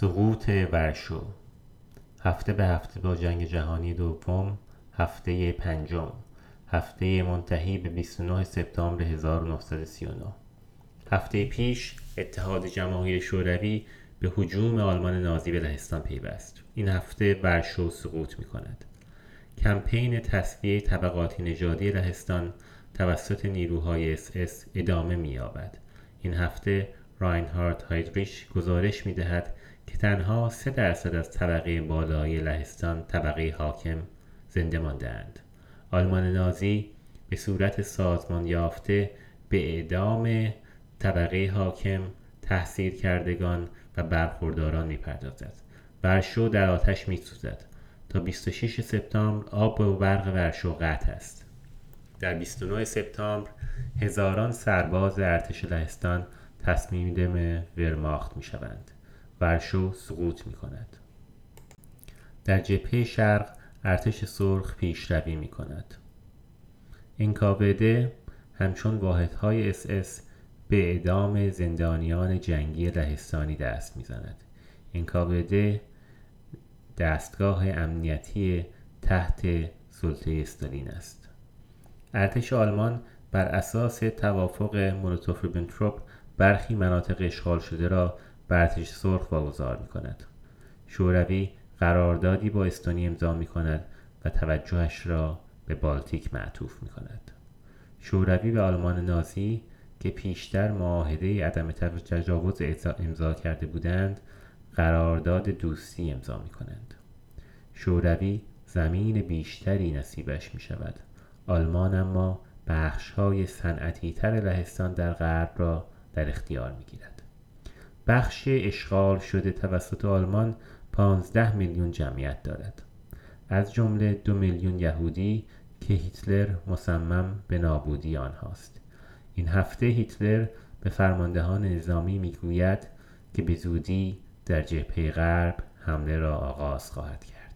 سقوط ورشو. هفته به هفته با جنگ جهانی دوم هفته پنجم هفته منتهی به 29 سپتامبر 1939 هفته پیش اتحاد جماهیر شوروی به هجوم آلمان نازی به لهستان پیوست. این هفته ورشو سقوط می کند کمپین تصفیه طبقاتی نژادی لهستان توسط نیروهای اس اس ادامه می یابد این هفته راینهارد هایدریش گزارش می دهد که تنها سه درصد از طبقه بالایی لهستان طبقه حاکم زنده ماندهاند. آلمان نازی به صورت سازمان یافته به اعدام طبقه حاکم تحصیل کردگان و برخورداران می‌پردازد. ورشو در آتش میسوزد. تا 26 سپتامبر آب و برق ورشو قطع است. در 29 سپتامبر هزاران سرباز ارتش لهستان تسلیم ورماخت می شوند ورشو سقوط می کند در جبهه شرق ارتش سرخ پیشروی می کند انکاوده همچون واحدهای اس اس به اعدام زندانیان جنگی لهستانی دست می‌زند. انکاوده دستگاه امنیتی تحت سلطه استالین است. ارتش آلمان بر اساس توافق مولوتوف ریبنتروپ برخی مناطق اشغال شده را به ارتش سرخ واگذار می کند شوروی قراردادی با استونی امضا می کند و توجهش را به بالتیک معطوف می کند شوروی به آلمان نازی که پیشتر معاهده عدم تجاوز امضا کرده بودند قرارداد دوستی امضا می کنند شوروی زمین بیشتری نصیبش می شود آلمان اما بخش های صنعتی تر لهستان در غرب را در اختیار می گیرد بخش اشغال شده توسط آلمان 15 میلیون جمعیت دارد. از جمله دو میلیون یهودی که هیتلر مصمم به نابودی آنهاست. این هفته هیتلر به فرماندهان نظامی می‌گوید که به زودی در جبهه غرب حمله را آغاز خواهد کرد.